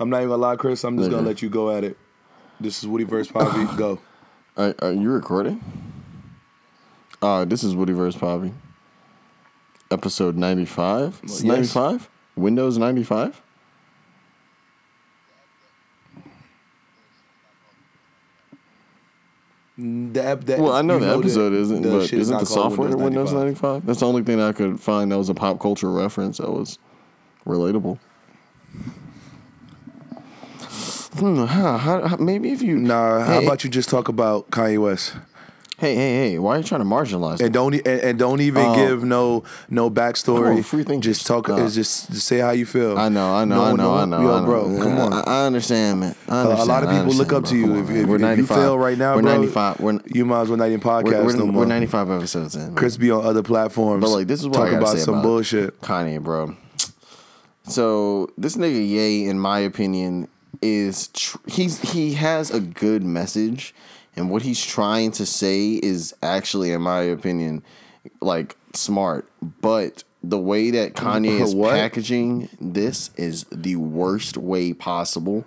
I'm not even gonna lie, Chris. I'm just gonna let you go at it. This is Woody versus Poppy. go. Are, are you recording? Uh, this is Woody vs. Poppy. Episode 95? Yes. 95? Windows 95? The, ep- the, Well, I know the episode that isn't, the but is isn't the software Windows 95? That's the only thing I could find that was a pop culture reference that was relatable. Hmm, huh, how, how, maybe if you. Nah, how Hey, about you just talk about Kanye West Hey, hey, hey, why are you trying to marginalize and don't and, and don't even Oh. give no no backstory. On, free thinkers. just talk. Is just, just say how you feel. I know, I know, No, I know, no, I know. Yo, I know. bro, come on. I, I understand, man. I Uh, a lot of people look understand, up to you. If, if, we're if you 95. fail right now, we're bro, 95. We're, you might as well not even podcast we're, we're, no more. we're 95 episodes in. man. Chris be on other platforms. But like, this is what talk I about some about bullshit. Kanye, bro. So this nigga Ye, in my opinion, is tr- he's he has a good message, and what he's trying to say is actually, in my opinion, like smart. But the way that Kanye is What? packaging this is the worst way possible.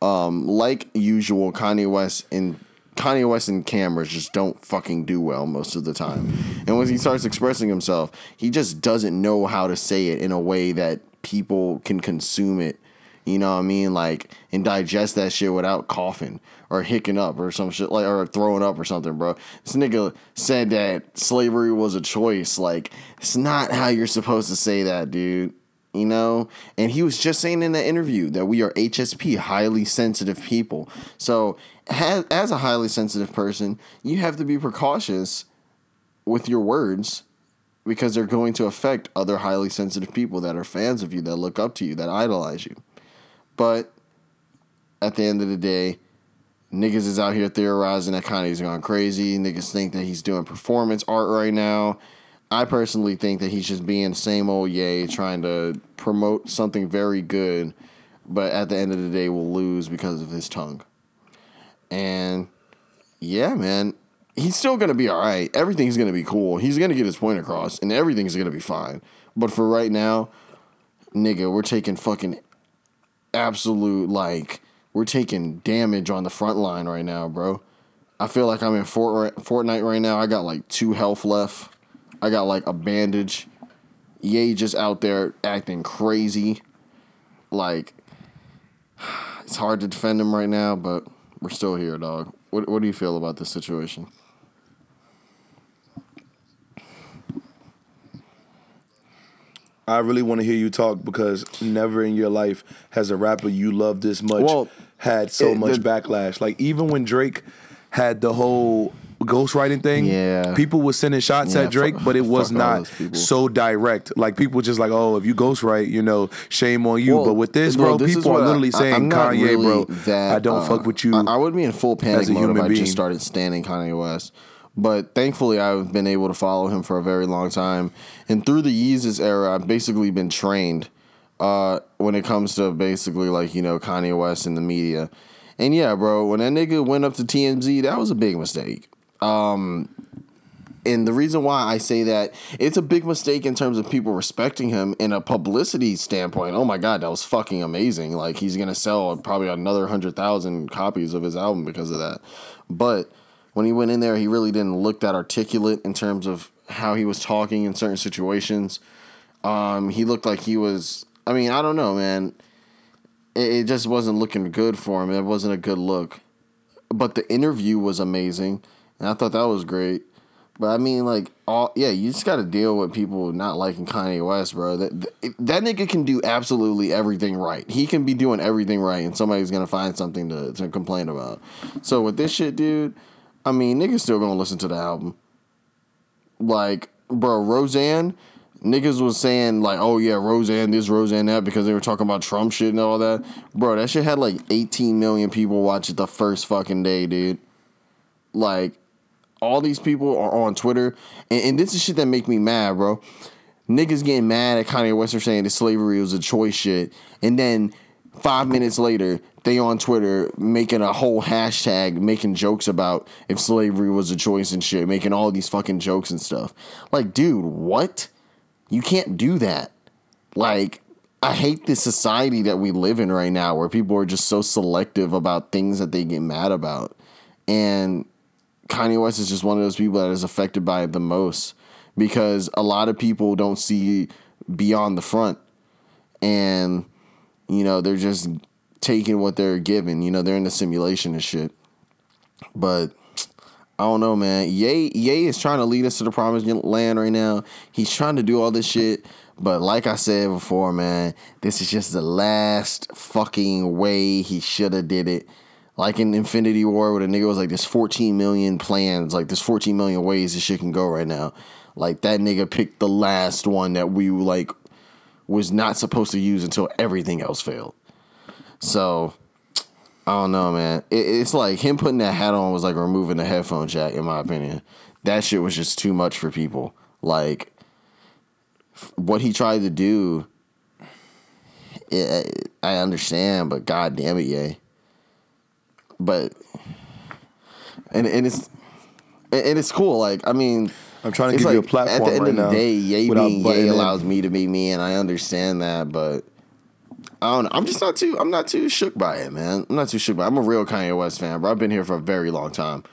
Um, like usual, Kanye West and Kanye West and cameras just don't fucking do well most of the time. And when he starts expressing himself, he just doesn't know how to say it in a way that people can consume it. You know what I mean? Like and digest that shit without coughing or hicking up or some shit like or throwing up or something, bro. This nigga said that slavery was a choice. Like it's not how you're supposed to say that, dude you know and he was just saying in the interview that we are hsp highly sensitive people so as, as a highly sensitive person you have to be precautious with your words because they're going to affect other highly sensitive people that are fans of you that look up to you that idolize you but at the end of the day niggas is out here theorizing that kanye's gone crazy niggas think that he's doing performance art right now I personally think that he's just being same old yay, trying to promote something very good, but at the end of the day will lose because of his tongue. And yeah, man, he's still gonna be all right. Everything's gonna be cool. He's gonna get his point across, and everything's gonna be fine. But for right now, nigga, we're taking fucking absolute like we're taking damage on the front line right now, bro. I feel like I'm in Fort Fortnite right now. I got like two health left. I got like a bandage. Ye just out there acting crazy. Like it's hard to defend him right now, but we're still here, dog. What what do you feel about this situation? I really want to hear you talk because never in your life has a rapper you love this much Well, had so it- much the- backlash. Like even when Drake had the whole ghostwriting thing, Yeah. people were sending shots Yeah, at Drake, fuck- but it was not so direct. Like people just like, oh, if you ghostwrite, you know, shame on you. Well, but with this, bro, this people are literally I- saying, Kanye, really bro, that, I don't uh, fuck with you. I, I would be in full panic as a mode if human I being. just started standing Kanye West. But thankfully, I've been able to follow him for a very long time, and through the Yeezus era, I've basically been trained uh, when it comes to basically like you know Kanye West and the media. And yeah, bro, when that nigga went up to TMZ, that was a big mistake. Um, and the reason why I say that it's a big mistake in terms of people respecting him in a publicity standpoint. Oh my god, that was fucking amazing! Like he's gonna sell probably another hundred thousand copies of his album because of that. But when he went in there, he really didn't look that articulate in terms of how he was talking in certain situations. Um, he looked like he was. I mean, I don't know, man. It, it just wasn't looking good for him. It wasn't a good look. But the interview was amazing, and I thought that was great. But I mean, like, all yeah, you just got to deal with people not liking Kanye West, bro. That that nigga can do absolutely everything right. He can be doing everything right, and somebody's gonna find something to to complain about. So with this shit, dude, I mean, niggas still gonna listen to the album. Like, bro, Roseanne, niggas was saying like, oh yeah, Roseanne this, Roseanne that, because they were talking about Trump shit and all that. Bro, that shit had like 18 million people watch it the first fucking day, dude. Like, all these people are on Twitter, and, and this is shit that make me mad, bro. Niggas getting mad at Kanye West for saying that slavery was a choice shit, and then five minutes later, they on Twitter making a whole hashtag, making jokes about if slavery was a choice and shit, making all these fucking jokes and stuff. Like, dude, what? You can't do that. Like, I hate the society that we live in right now where people are just so selective about things that they get mad about. And Kanye West is just one of those people that is affected by it the most because a lot of people don't see beyond the front and you know they're just taking what they're given you know they're in the simulation and shit but I don't know, man. Ye Ye is trying to lead us to the promised land right now. He's trying to do all this shit, but like I said before, man, this is just the last fucking way he should have did it. Like in Infinity War, where the nigga was like, "There's 14 million plans, like there's 14 million ways this shit can go right now." Like that nigga picked the last one that we like was not supposed to use until everything else failed. So I don't know, man. It, it's like him putting that hat on was like removing the headphone jack, in my opinion. That shit was just too much for people. Like what he tried to do, it, I understand, but god damn it, yay. But and and it's and it's cool. Like I mean, I'm trying to give you a like, platform At the end right of the now day, yay being yay allows me to be me, and I understand that. But I don't know. I'm just not too. I'm not too shook by it, man. I'm not too shook by. it. I'm a real Kanye West fan, bro. I've been here for a very long time,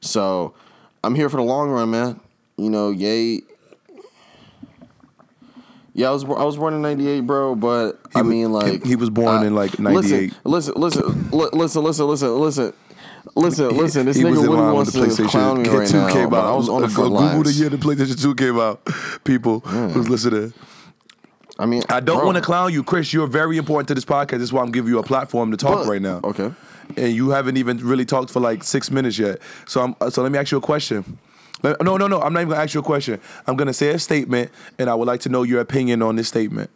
so I'm here for the long run, man. You know, yay. Yeah, I was I was born in '98, bro. But I wa- mean, like he- he was born I- in, like, 98. Listen, listen, listen, listen, listen, listen, listen. Listen, listen. This he was nigga really wants to clown me PlayStation right 2 now. came out. I was on the front Google the year the PlayStation 2 came out. People who's listening. I mean, I don't want to clown you, Chris. You're very important to this podcast. That's why I'm giving you a platform to talk but- right now. Okay. And you haven't even really talked for like six minutes yet. So I'm uh, so let me ask you a question. No, no, no. I'm not even gonna ask you a question. I'm gonna say a statement, and I would like to know your opinion on this statement.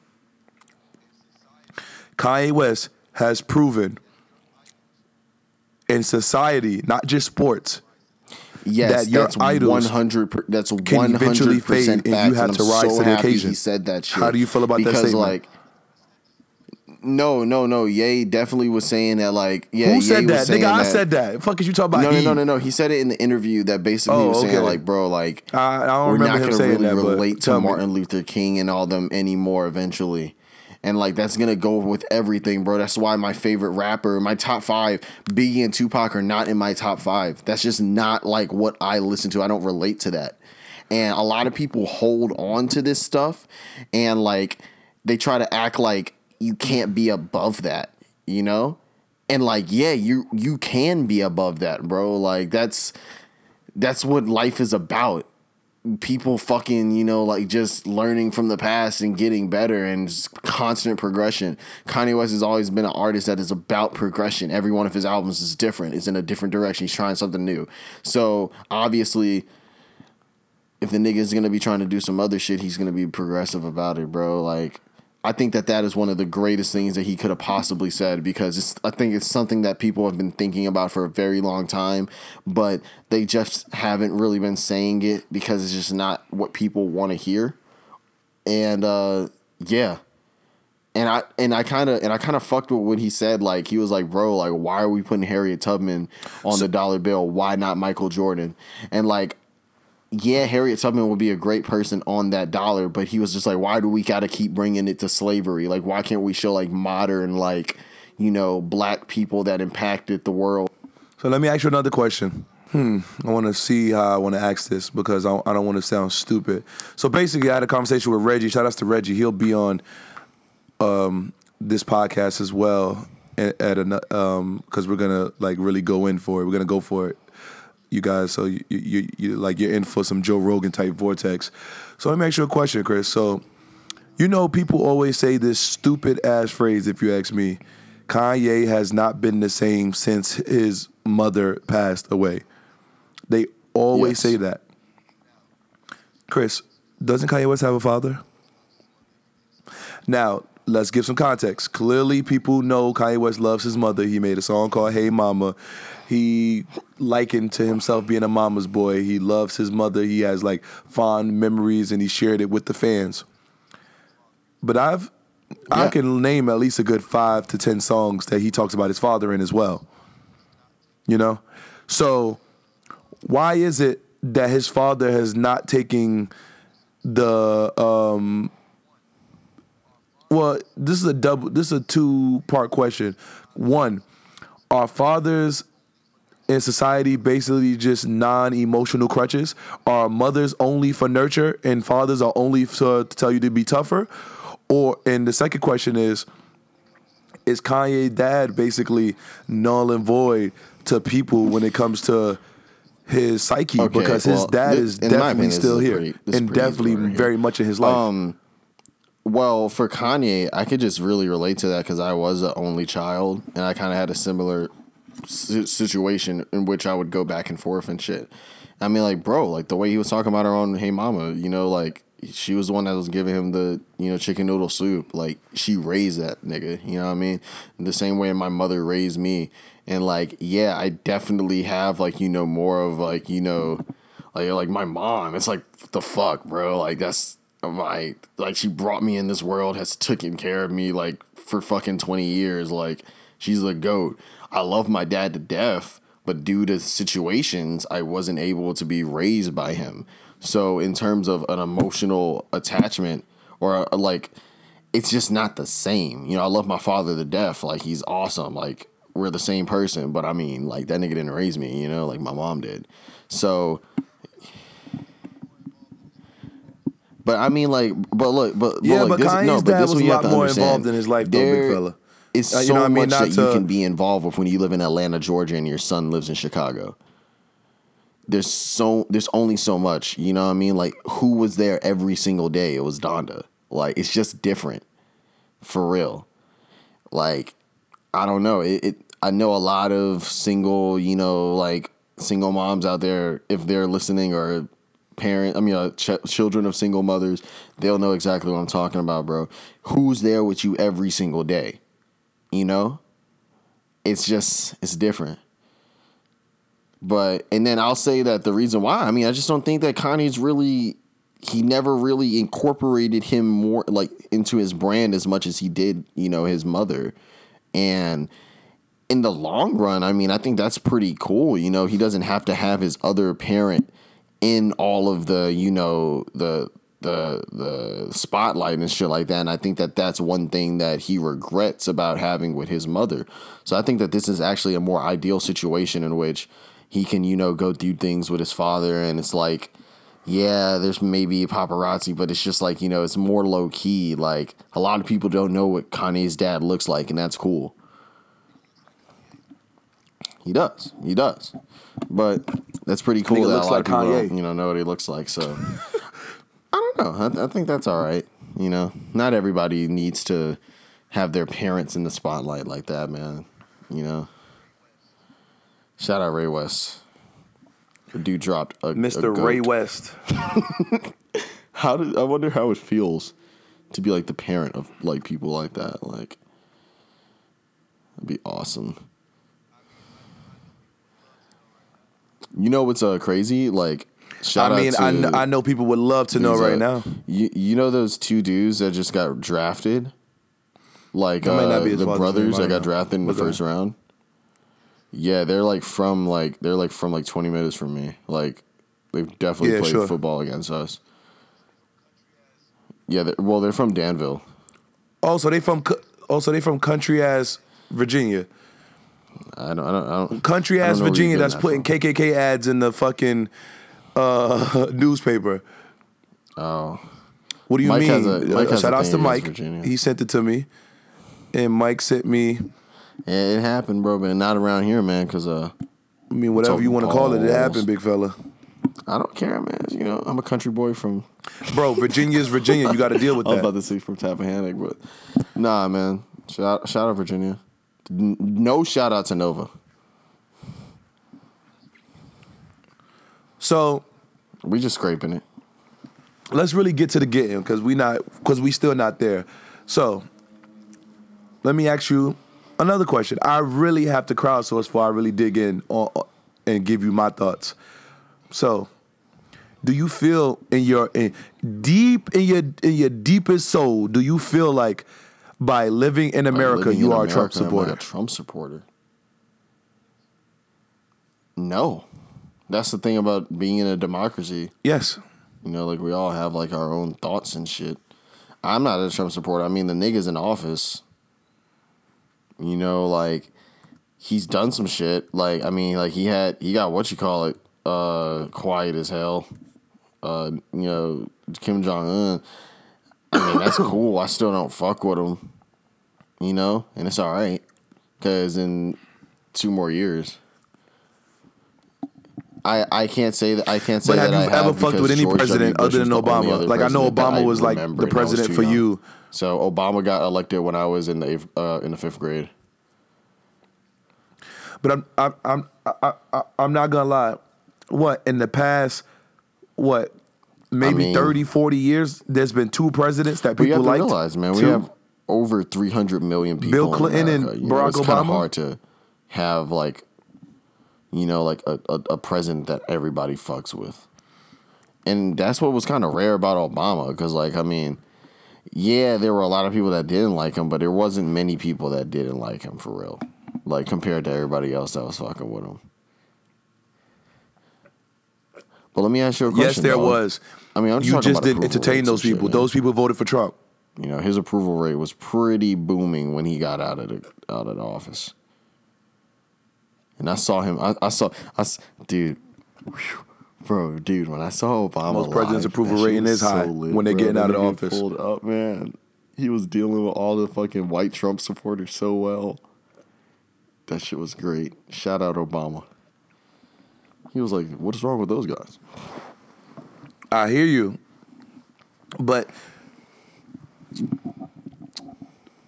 Kanye West has proven in society, not just sports, Yes, that your that's idols one hundred. That's can one eventually hundred percent fade and you have and to rise so to the occasion. He said that shit. How do you feel about that because, statement? like, no, no, no. Ye definitely was saying that. Like, yeah, who Ye said was that? Nigga, I said that. Fuck is you talking about? No, no, no, no, no. He said it in the interview that basically Oh, he was saying okay. like, bro, like I- I don't we're remember not gonna saying really that, relate to me. Martin Luther King and all them anymore eventually. And like that's gonna go with everything, bro. That's why my favorite rapper, my top five, Biggie and Tupac are not in my top five. That's just not like what I listen to. I don't relate to that. And a lot of people hold on to this stuff and like they try to act like you can't be above that, you know? And like, yeah, you you can be above that, bro. Like that's that's what life is about. People fucking, you know, like just learning from the past and getting better and constant progression. Kanye West has always been an artist that is about progression. Every one of his albums is different. It's in a different direction. He's trying something new. So obviously, if the nigga is gonna be trying to do some other shit, he's gonna be progressive about it, bro. Like, I think that that is one of the greatest things that he could have possibly said because it's, I think it's something that people have been thinking about for a very long time, but they just haven't really been saying it because it's just not what people want to hear. And uh, yeah, and I and I kind of and I kind of fucked with what he said. Like he was like, "Bro, like why are we putting Harriet Tubman on the dollar bill? Why not Michael Jordan?" And like, yeah, Harriet Tubman would be a great person on that dollar, but he was just like, "Why do we got to keep bringing it to slavery? Like, why can't we show like modern, like you know, black people that impacted the world?" So let me ask you another question. Hmm. I want to see how I want to ask this because I, I don't want to sound stupid. So basically, I had a conversation with Reggie. Shout outs to Reggie. He'll be on um, this podcast as well at, at um because we're gonna like really go in for it. We're gonna go for it, you guys. So you, you, you, you like you're in for some Joe Rogan type vortex. So let me ask you a question, Chris. So you know, people always say this stupid ass phrase. If you ask me, Kanye has not been the same since his mother passed away. They always Yes. say that. Chris, doesn't Kanye West have a father? Now, let's give some context. Clearly, people know Kanye West loves his mother. He made a song called Hey Mama. He likened to himself being a mama's boy. He loves his mother. He has like fond memories and he shared it with the fans. But I've I can name at least a good five to ten songs that he talks about his father in as well. You know? So why is it that his father has not taken the um well, this is a double. This is a two part question. One, are fathers in society basically just non emotional crutches? Are mothers only for nurture and fathers are only to, to tell you to be tougher? Or and the second question is, is Kanye dad basically null and void to people when it comes to his psyche Okay, because his well, dad thi- is definitely opinion, still here pretty- and definitely here. very much in his life. Um, well, for Kanye, I could just really relate to that because I was an only child, and I kind of had a similar si- situation in which I would go back and forth and shit. I mean, like, bro, like the way he was talking about her own "Hey Mama," you know, like she was the one that was giving him the you know chicken noodle soup. Like she raised that nigga, you know what I mean? The same way my mother raised me, and like, yeah, I definitely have like you know more of like you know, like like my mom. It's like the fuck, bro. Like that's my like she brought me in this world, has taken care of me like for fucking twenty years. Like she's the goat. I love my dad to death, but due to situations, I wasn't able to be raised by him. So in terms of an emotional attachment or uh, like it's just not the same. You know, I love my father to death. Like he's awesome. Like we're the same person, but I mean, like that nigga didn't raise me, you know, like my mom did. So But I mean, like, but look, but Yeah, look, but this, Kanye's no, but dad this was a lot more understand. involved in his life, though, big There fella. Is Uh, so what I mean? much that to- you can be involved with when you live in Atlanta, Georgia, and your son lives in Chicago. There's so there's only so much, you know what I mean? Like who was there every single day? It was Donda. Like it's just different, for real. Like I don't know. It, it I know a lot of single, you know, like single moms out there. If they're listening or parent, I mean, uh, ch- children of single mothers, they'll know exactly what I'm talking about, bro. Who's there with you every single day? You know, it's just it's different. But and then I'll say that the reason why, I mean, I just don't think that Kanye's really he never really incorporated him more like into his brand as much as he did, you know, his mother. And in the long run, I mean, I think that's pretty cool. You know, he doesn't have to have his other parent in all of the, you know, the the the spotlight and shit like that. And I think that that's one thing that he regrets about having with his mother. So I think that this is actually a more ideal situation in which he can, you know, go do things with his father and it's like yeah, there's maybe paparazzi, but it's just like, you know, it's more low key. Like, a lot of people don't know what Kanye's dad looks like, and that's cool. He does. He does. But that's pretty cool that looks a lot like of people Kanye. you know, know what he looks like. So, I don't know. I, th- I think that's all right. You know, not everybody needs to have their parents in the spotlight like that, man. You know? Shout out Ray West. The dude dropped a a Mr. goat. Ray West. How did I wonder how it feels to be like the parent of like people like that? Like, that'd be awesome. You know what's uh crazy? Like, shout I mean, out I, to kn- I know people would love to know right uh, now. You you know those two dudes that just got drafted, like That might not uh, the brothers that got drafted in the first round. Yeah, they're like from like they're like from like twenty minutes from me. Like they've definitely Yeah, played sure. football against us. Yeah, they're, well, they're from Danville. Oh, so they from co- oh, so they from country as Virginia. I don't, I don't, I don't Country ass Virginia that's getting putting that KKK ads in the fucking uh, newspaper. Oh, What do you Mike mean? a- Mike Uh, shout outs to Mike. Virginia. He sent it to me, and Mike sent me. yeah, it happened, bro, but not around here, man. Cause uh, I mean, whatever you want to call it, it happened, big fella. I don't care, man. You know, I'm a country boy from. Bro, Virginia's Virginia. You got to deal with I was about that. to say from Tappahannock, but nah, man. Shout shout out Virginia. No shout out to Nova. So We just scraping it. let's really get to the getting because we not because we still not there. So let me ask you another question. I really have to crowdsource before I really dig in on, and give you my thoughts. So, do you feel in your in, deep in your in your deepest soul? Do you feel like by living in America Living you in are a Trump America, am I supporter? a Trump supporter. No, that's the thing about being in a democracy. Yes. You know, like we all have like our own thoughts and shit. I'm not a Trump supporter. I mean, the nigga's in office. You know, like he's done some shit. Like I mean, like he had he got what you call it, uh, quiet as hell. Uh, you know, Kim Jong Un. I mean, that's cool. I still don't fuck with them, You know, and it's all right because in two more years. I, I can't say that I can't say But have that you I ever have fucked with any George president other than Obama? other Like, I know Obama was, like, the and I was president for young. you. So Obama got elected when I was in the uh, in the fifth grade. But I'm I'm I'm I, I, I'm not gonna lie. What in the past, what maybe mean- thirty, forty 30, 40 years, there's been two presidents that people to realize, man, we Two. have over 300 million people. Bill in Clinton and. You know, Barack it's kinda Obama? hard to have like, you know, like a, a, a president that everybody fucks with, and that's what was kind of rare about Obama. Because, like, I mean, yeah, there were a lot of people that didn't like him, but there wasn't many people that didn't like him for real, like compared to everybody else that was fucking with him. But let me ask you a question. yes, there though. was. I mean, I'm you talking just didn't entertain those and shit, people. those people voted for Trump. You know, his approval rate was pretty booming when he got out of the out of the office. And I saw him. I, I saw. I dude, whew, bro, dude. When I saw Obama, Most presidents' live, approval rating is high lit, when they're bro. getting out of the office. Pulled up, man. He was dealing with all the fucking white Trump supporters so well. That shit was great. Shout out Obama. He was like, "What is wrong with those guys?" I hear you, but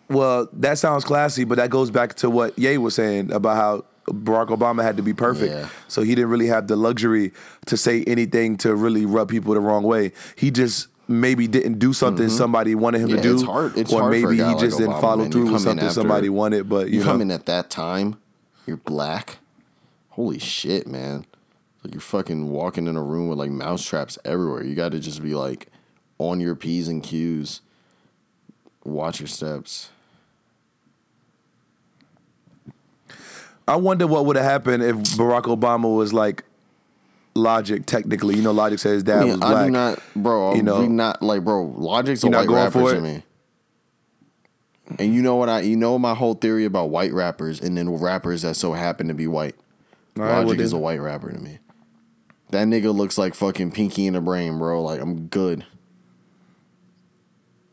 well, that sounds classy, but that goes back to what Ye was saying about how Barack Obama had to be perfect, Yeah. so he didn't really have the luxury to say anything to really rub people the wrong way. He just maybe didn't do something somebody wanted him Mm-hmm. Yeah, to do, it's hard- it's or hard maybe he like just didn't Obama, follow man. Through with something after- somebody wanted. But you, You know, come in at that time, you're black. Holy shit, man. Like you're fucking walking in a room with like mouse traps everywhere. You got to just be like on your P's and Q's. Watch your steps. I wonder what would have happened if Barack Obama was like Logic. Technically, you know, Logic says his dad I, mean, was black. I do not, bro. You know. not like, bro. Logic's a white going rapper for to me. And you know what I, you know my whole theory about white rappers and then rappers that so happen to be white. All right, well Logic is a white rapper to me. That nigga looks like fucking Pinky in the Brain, bro. Like I'm good.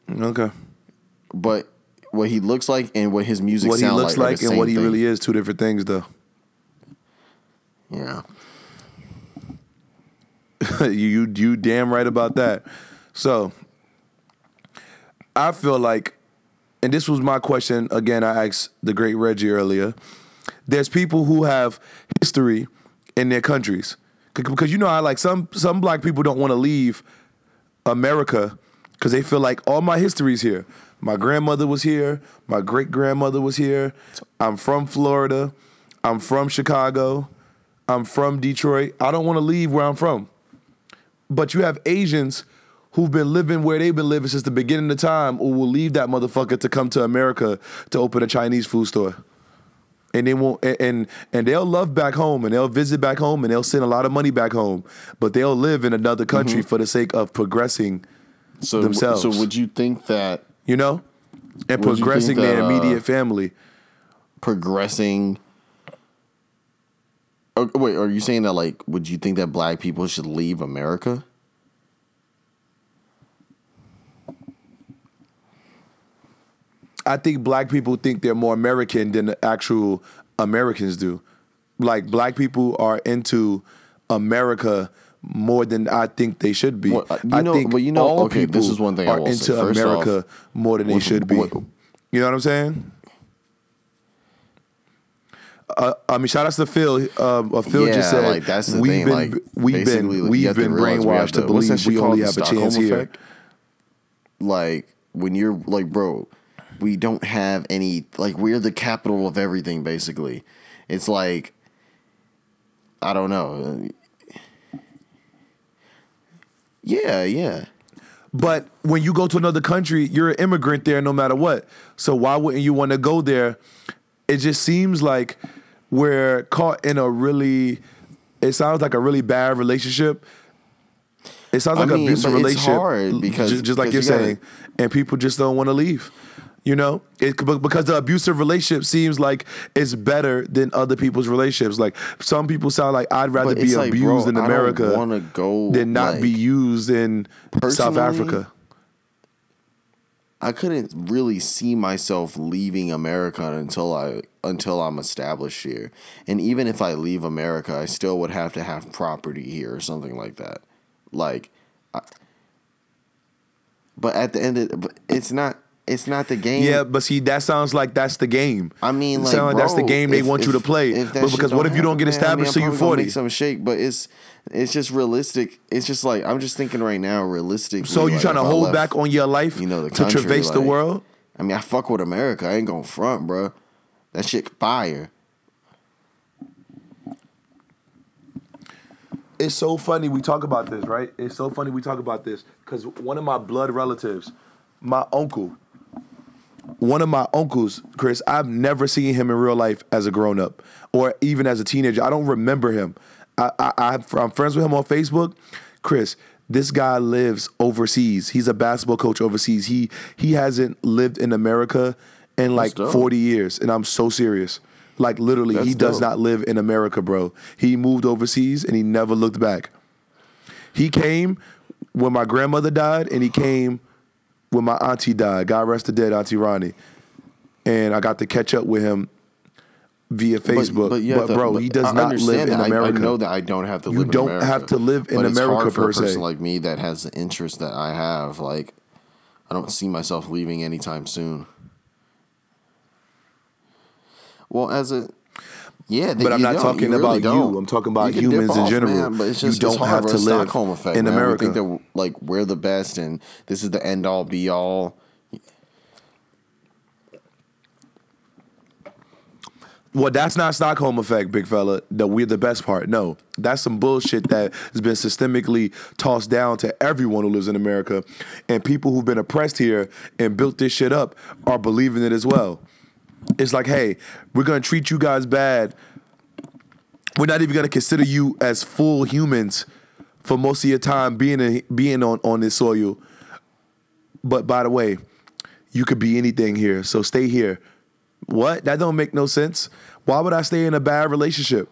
Okay. But what he looks like and what his music What he looks like, like and what he thing. really is, two different things, though. Yeah. you you you damn right about that. So I feel like, and this was my question again. I asked the great Reggie earlier. There's people who have history in their countries because you know how like some some black people don't want to leave America because they feel like all my history's here. My grandmother was here. My great grandmother was here. I'm from Florida. I'm from Chicago. I'm from Detroit. I don't want to leave where I'm from. But you have Asians who've been living where they've been living since the beginning of time who will leave that motherfucker to come to America to open a Chinese food store. And they won't and, and they'll love back home and they'll visit back home and they'll send a lot of money back home. But they'll live in another country for the sake of progressing, So Themselves. so would you think that you know? And progressing think their that, uh, immediate family. progressing Oh, wait, are you saying that like would you think that black people should leave America? I think black people think they're more American than the actual Americans do. Like black people are into America more than I think they should be. Well, uh, you I know- think well, you know- all okay, people this is one thing I are into say. America off, more than they should be. with- you know what I'm saying? Uh, I mean, shout out to Phil. Um, uh, Phil yeah, just said like that's the we've thing. been like we've been we've been realize we have brainwashed to that believe we only have a chance here. effect? Like when you're like, bro, we don't have any. Like we're the capital of everything. Basically, it's like I don't know. Yeah, yeah. But when you go to another country, you're an immigrant there no matter what. So why wouldn't you want to go there? It just seems like we're caught in a really it sounds like a really bad relationship. It sounds I like an mean, abusive but it's relationship, hard because- ju- just like you're you gotta- saying, and people just don't want to leave. You know, it because the abusive relationship seems like it's better than other people's relationships. Like some people sound like I'd rather be like, abused bro, in America go, than not like, be used in South Africa. I couldn't really see myself leaving America until I until I'm established here. And even if I leave America, I still would have to have property here or something like that. Like, I, but at the end, of, it's not. It's not the game. Yeah, but see, that sounds like that's the game. I mean, like, sound like that's the game they if- want you to play. if But because what if you don't get happen, man, I mean, established I'm till you're forty? Make some shake, but it's it's just realistic. It's just like I'm just thinking right now, realistic. So you trying to hold back on your life you know, the to country, traverse the world? I mean, I fuck with America. I ain't gonna front, bro. That shit fire. It's so funny we talk about this, right? It's so funny we talk about this because one of my blood relatives, my uncle, one of my uncles, Chris, I've never seen him in real life as a grown up or even as a teenager. I don't remember him. I, I, I'm friends with him on Facebook. Chris, this guy lives overseas. He's a basketball coach overseas. He he hasn't lived in America in like 40 years, and I'm so serious. Like literally, That's he does dope. not live in America, bro. He moved overseas and he never looked back. He came when my grandmother died, and he came when my auntie died. God rest the dead, Auntie Ronnie. And I got to catch up with him via Facebook. But, you have to- bro, but he does I not live in that. I- America. I, know that I don't have to You live. don't in America, have to live in but it's America per a person se. like me that has the interest that I have. Like, I don't see myself leaving anytime soon. Well, as a yeah, But I'm not talking You really about don't. you. I'm talking about You can dip humans in general. man, but it's You don't have to live Stockholm effect, in man. America. We think that like we're the best and this is the end all be all. Well, that's not Stockholm effect, big fella. That we're the best part. No, that's some bullshit that has been systemically tossed down to everyone who lives in America, and people who've been oppressed here and built this shit up are believing it as well. It's like, hey, we're gonna treat you guys bad. We're not even gonna consider you as full humans for most of your time being in, being on on this soil. But by the way, you could be anything here, so stay here. What? That don't make no sense. Why would I stay in a bad relationship?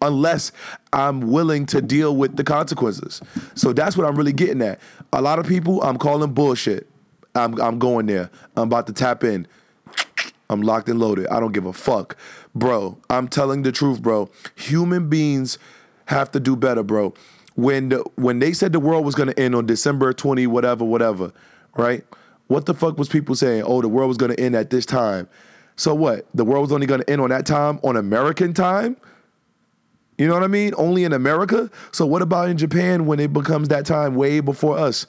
Unless I'm willing to deal with the consequences. So that's what I'm really getting at. A lot of people I'm calling bullshit. I'm I'm going there. I'm about to tap in. I'm locked and loaded. I don't give a fuck. Bro, I'm telling the truth, bro. Human beings have to do better, bro. When the, when they said the world was going to end on December 20 whatever whatever, right? What the fuck was people saying? Oh, the world was going to end at this time. So what? The world was only going to end on that time on American time? You know what I mean? Only in America? So what about in Japan when it becomes that time way before us?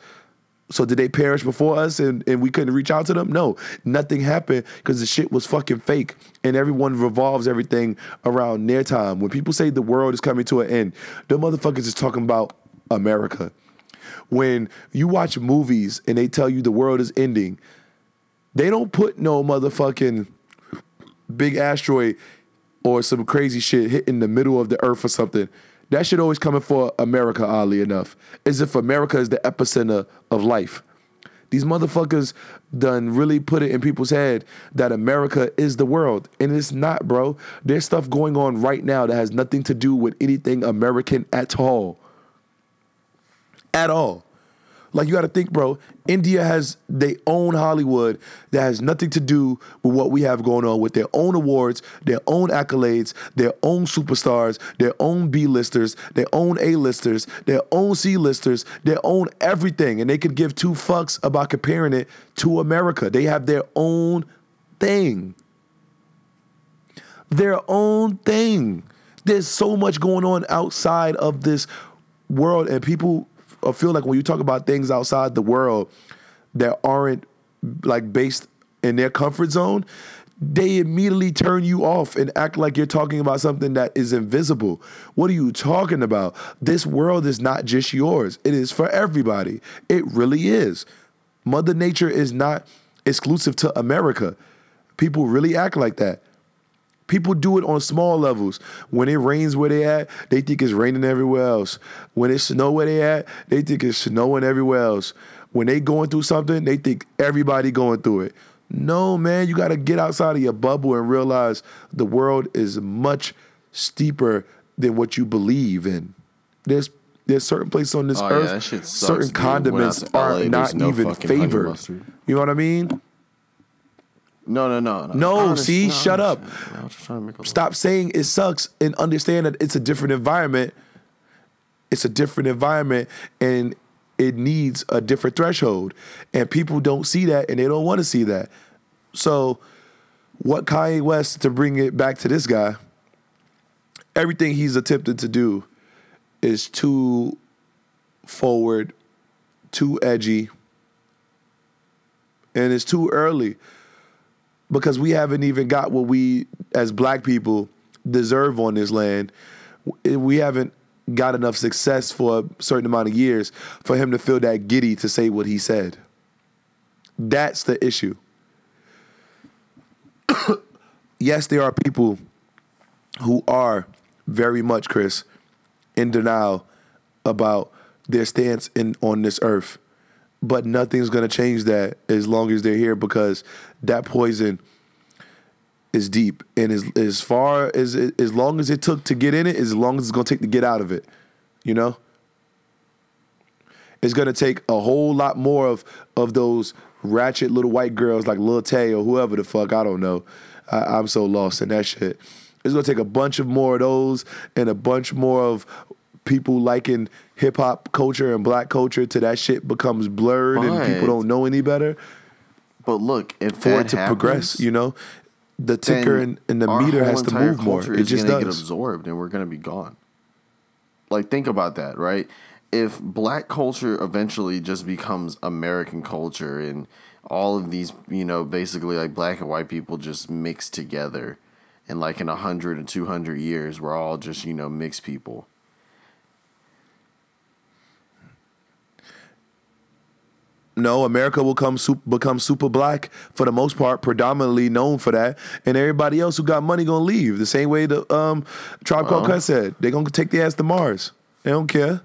So did they perish before us and, and we couldn't reach out to them? No, nothing happened because the shit was fucking fake. And everyone revolves everything around their time. When people say the world is coming to an end, the motherfuckers is talking about America. When you watch movies and they tell you the world is ending, they don't put no motherfucking big asteroid or some crazy shit hitting the middle of the earth or something. That shit always coming for America, oddly enough. As if America is the epicenter of life. These motherfuckers done really put it in people's head that America is the world. And it's not, bro. There's stuff going on right now that has nothing to do with anything American at all. At all. Like you got to think, bro. India has their own Hollywood that has nothing to do with what we have going on with their own awards, their own accolades, their own superstars, their own B-listers, their own A-listers, their own C-listers, their own everything, and they could give two fucks about comparing it to America. They have their own thing. Their own thing. There's so much going on outside of this world, and people I feel like when you talk about things outside the world that aren't like based in their comfort zone, they immediately turn you off and act like you're talking about something that is invisible. What are you talking about? This world is not just yours. It is for everybody. It really is. Mother Nature is not exclusive to America. People really act like that. People do it on small levels. When it rains where they at, they think it's raining everywhere else. When it snow where they at, they think it's snowing everywhere else. When they going through something, they think everybody going through it. No, man, you got to get outside of your bubble and realize the world is much steeper than what you believe in. There's there's certain places on this Oh, yeah, earth, sucks, certain condiments are was in LA, not no even favored. You know what I mean? No, no, no, no. No, understand- see, no, shut up. understand. I was just trying to make a Stop saying it sucks and understand that it's a different environment. It's a different environment and it needs a different threshold. And people don't see that and they don't want to see that. So, what Kanye West, to bring it back to this guy, everything he's attempted to do is too forward, too edgy, and it's too early because we haven't even got what we as black people deserve on this land. We haven't got enough success for a certain amount of years for him to feel that giddy to say what he said. That's the issue. yes, there are people who are very much, Chris, in denial about their stance in on this earth. But nothing's gonna change that as long as they're here because that poison is deep. And as as far as as long as it took to get in it, as long as it's gonna take to get out of it. You know? It's gonna take a whole lot more of of those ratchet little white girls like Lil Tay or whoever the fuck, I don't know. I, I'm so lost in that shit. It's gonna take a bunch of more of those and a bunch more of people liking hip hop culture and black culture to that shit becomes blurred and people don't know any better But look, if for it to happens, progress, you know? The ticker and, and the meter has to move more. It just does. get absorbed, and we're gonna be gone. Like, think about that, right? If black culture eventually just becomes American culture, and all of these, you know, basically like black and white people just mix together, and like in a hundred and two hundred years, we're all just you know mixed people. No, America will come super, become super black for the most part, predominantly known for that, and everybody else who got money gonna leave. The same way the um, Tribe Called. Quest said, they gonna take their ass to Mars. They don't care.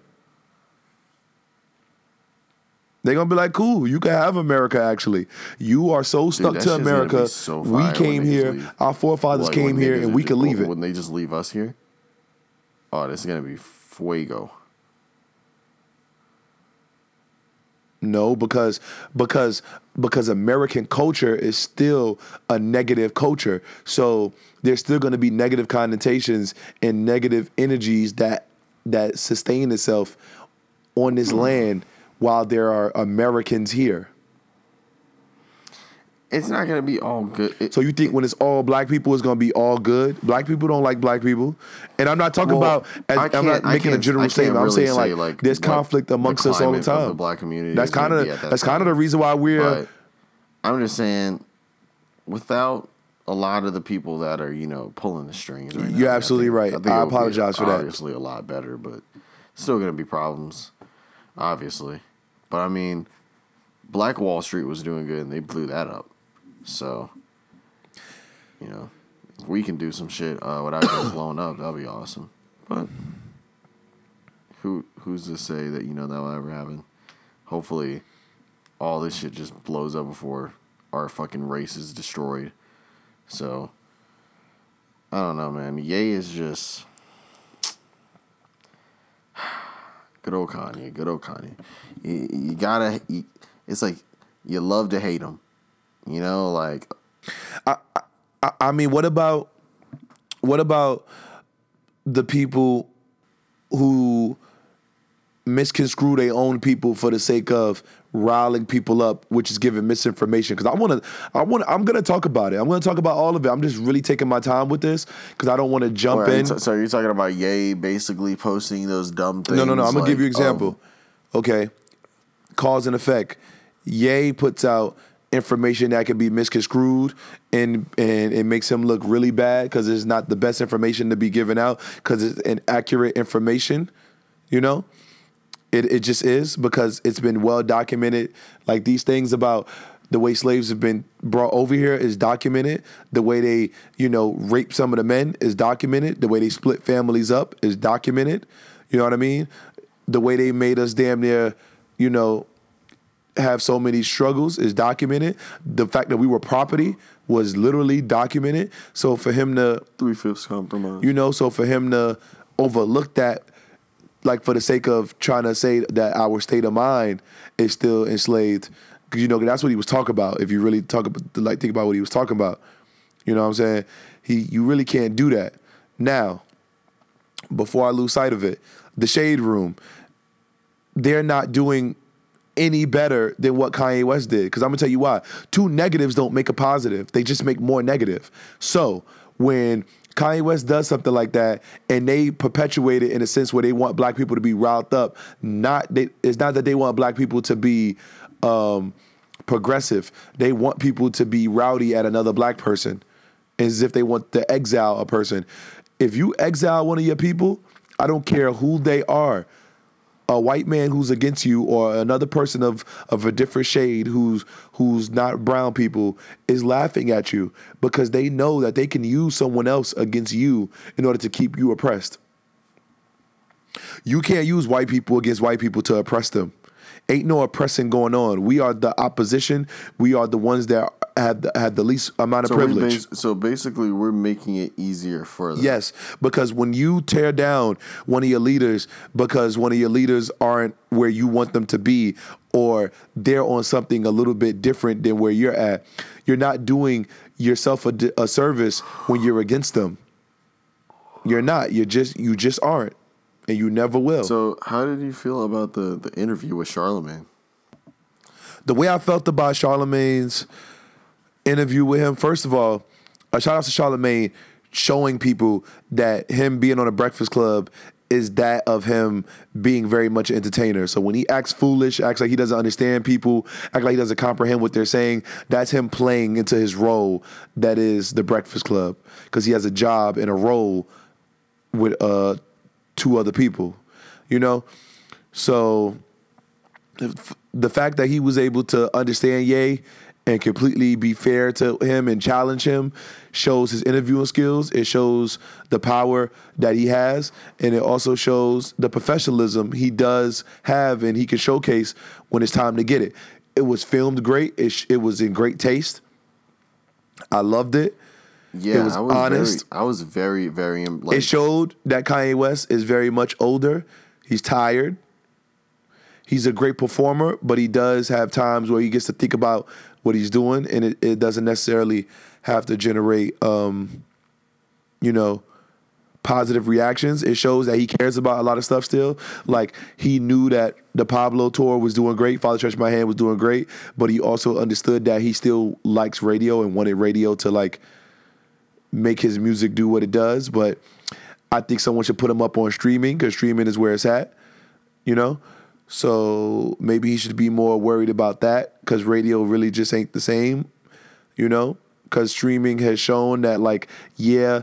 They gonna be like, cool, you can have America. Actually, you are so stuck that to shit's gonna be America. so we came here. Our forefathers Like, came here, and we can leave it. when they just leave us here. Oh, this is gonna be fuego. No, because because because American culture is still a negative culture. So there's still going to be negative connotations and negative energies that that sustain itself on this hmm. land while there are Americans here. It's not gonna be all good. It- So you think when it's all black people, it's going to be all good? Black people don't like black people, and I'm not talking Well, about. As, I I'm can't- making a general statement. I'm saying say, like, like, there's what conflict amongst us all the time. the black community That's kind of that that's kind of the reason why we're. but I'm just saying, without a lot of the people that are you know pulling the strings, right You're I absolutely think- right. think I apologize for that. Obviously, a lot better, but still gonna be problems. Obviously, but I mean, Black Wall Street was doing good, and they blew that up. So, you know, if we can do some shit uh, without getting blown up, that'll be awesome. But who who's to say that you know that will ever happen? Hopefully, all this shit just blows up before our fucking race is destroyed. So, I don't know, man. Ye is just good old Kanye. Good old Kanye. You, you gotta. You, it's like you love to hate him. You know, like I, I I mean, what about what about the people who misconstrue their own people for the sake of riling people up, which is giving misinformation? Because I want to, I want, I'm gonna talk about it. I'm gonna talk about all of it. I'm just really taking my time with this because I don't want to jump in. t- so you're talking about Yay basically posting those dumb things? No, no, no. I'm gonna give you an example. of- Okay, cause and effect. Yay puts out information that can be misconstrued and and it makes him look really bad because it's not the best information to be given out because it's inaccurate information. You know, it it just is because it's been well documented. Like these things about The way slaves have been brought over here is documented. The way they, you know, rape some of the men is documented. The way they split families up is documented. You know what I mean? The way they made us damn near, you know, have so many struggles is documented. The fact that we were property was literally documented. So for him to Three fifths compromise. you know, so for him to overlook that, like for the sake of trying to say that our state of mind is still enslaved, because you know that's what he was talking about. If you really talk about, like think about what he was talking about, you know what I'm saying? He, you really can't do that. Now, before I lose sight of it, the shade room, they're not doing any better than what Kanye West did. Because I'm gonna tell you why. Two negatives don't make a positive; they just make more negative. So when Kanye West does something like that, and they perpetuate it in a sense where they want black people to be riled up. Not they, it's not that they want black people to be um, progressive. They want people to be rowdy at another black person, as if they want to exile a person. If you exile one of your people, I don't care who they are a white man who's against you or another person of of a different shade who's who's not brown people is laughing at you because they know that they can use someone else against you in order to keep you oppressed. You can't use white people against white people to oppress them. Ain't no oppressing going on. We are the opposition. We are the ones that have the, have the least amount of so, privilege. bas- so basically, we're making it easier for them. Yes, because when you tear down one of your leaders because one of your leaders aren't where you want them to be or they're on something a little bit different than where you're at, you're not doing yourself a, di- a service when you're against them. You're not. You're just you just aren't. And you never will. So, how did you feel about the the interview with Charlemagne? the way I felt about Charlemagne's interview with him, first of all, a shout out to Charlemagne showing people that him being on a Breakfast Club is that of him being very much an entertainer. So when he acts foolish, acts like he doesn't understand people, act like he doesn't comprehend what they're saying, that's him playing into his role that is the Breakfast Club because he has a job and a role with uh two other people, you know? So the fact that he was able to understand Ye and completely be fair to him and challenge him shows his interviewing skills. It shows the power that he has, and it also shows the professionalism he does have and he can showcase when it's time to get it. It was filmed great. It, sh- it was in great taste. I loved it. Yeah, was I was honest. Very, I was very, very like. It showed that Kanye West is very much older. He's tired. He's a great performer, but he does have times where he gets to think about what he's doing, and it, it doesn't necessarily have to generate, um, you know, positive reactions. It shows that he cares about a lot of stuff still. Like he knew that the Pablo tour was doing great, Father Stretch My Hand was doing great, but he also understood that he still likes radio and wanted radio to like make his music do what it does. But I think someone should put him up on streaming because streaming is where it's at, you know? So maybe he should be more worried about that because radio really just ain't the same, you know? Because streaming has shown that, like, yeah,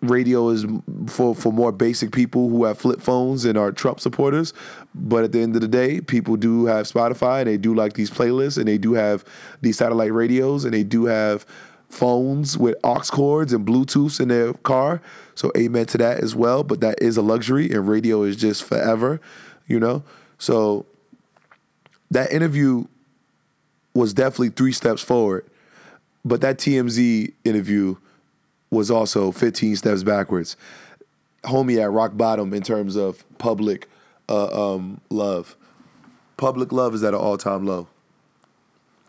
radio is for, for more basic people who have flip phones and are Trump supporters. But at the end of the day, people do have Spotify and they do like these playlists and they do have these satellite radios and they do have phones with aux cords and Bluetooths in their car. So amen to that as well. But that is a luxury and radio is just forever, you know? So that interview was definitely three steps forward. But that TMZ interview was also 15 steps backwards. Homie at rock bottom in terms of public uh, um, love. Public love is at an all time low.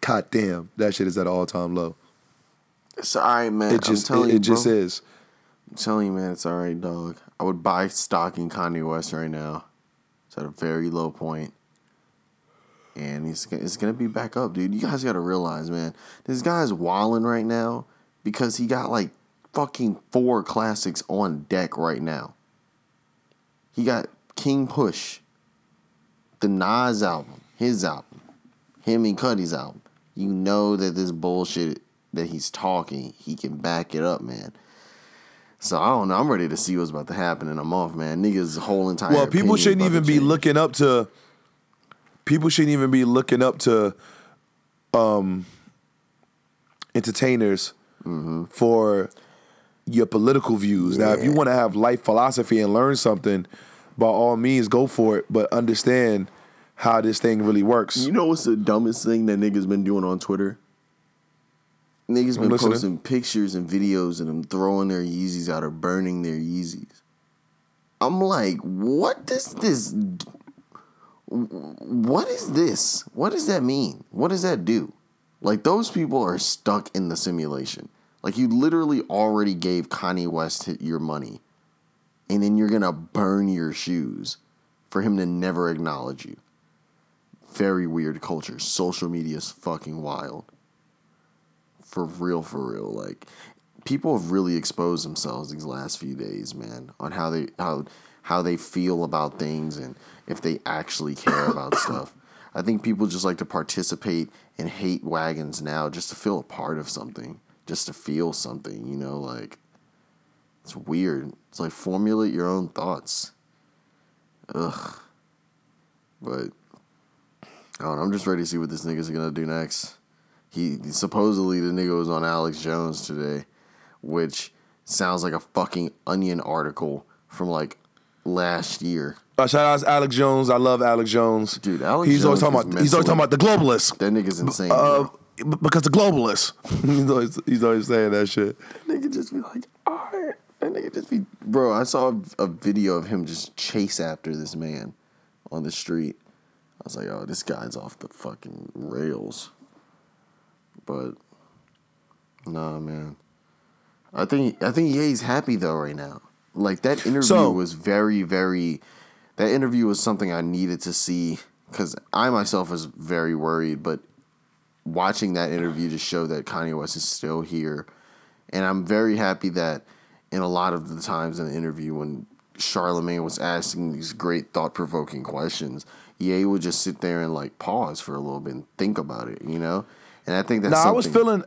God damn, that shit is at an all time low. It's all right, man. It just I'm telling it, you, it just is. I'm telling you, man, it's all right, dog. I would buy stock in Kanye West right now. It's at a very low point. And it's, it's to be back up, dude. You guys got to realize, man, this guy's walling right now because he got like fucking four classics on deck right now. He got King Push, the Nas album, his album, him and Cudi's album. You know that this bullshit that he's talking, he can back it up, man. So I don't know. I'm ready to see what's about to happen in a month, man. Niggas whole entire. Well, people shouldn't even be change. looking up to. People shouldn't even be looking up to um, entertainers for your political views. Now, if you want to have life philosophy and learn something, by all means, go for it. But understand how this thing really works. You know what's the dumbest thing that niggas been doing on Twitter? Niggas been listening. posting pictures and videos of them throwing their Yeezys out or burning their Yeezys. I'm like, what does this? What is this? What does that mean? What does that do? Like those people are stuck in the simulation. Like you literally already gave Kanye West your money, and then you're gonna burn your shoes for him to never acknowledge you very weird culture. Social media is fucking wild. For real, for real. Like people have really exposed themselves these last few days, man, on how they how how they feel about things and if they actually care about stuff. I think people just like to participate in hate wagons now just to feel a part of something, just to feel something, you know, like it's weird. It's like formulate your own thoughts. Ugh. But I don't know, I'm just ready to see what this nigga's gonna do next. He supposedly the nigga was on Alex Jones today, which sounds like a fucking onion article from like last year. Uh, shout out to Alex Jones. I love Alex Jones. Dude, Alex he's always talking about he's always talking about the globalists. That nigga's insane. Uh, because the globalists. he's, always, he's always saying that shit. nigga just be like, alright. That nigga just be Bro, I saw a, a video of him just chase after this man on the street. I was like, oh, this guy's off the fucking rails. But nah man. I think I think Ye's happy though right now. Like that interview So- was very, very that interview was something I needed to see because I myself was very worried, but watching that interview to show that Kanye West is still here. And I'm very happy that in a lot of the times in the interview when Charlemagne was asking these great thought provoking questions, Ye would just sit there and like pause for a little bit and think about it, you know? And I think that's Now I was feeling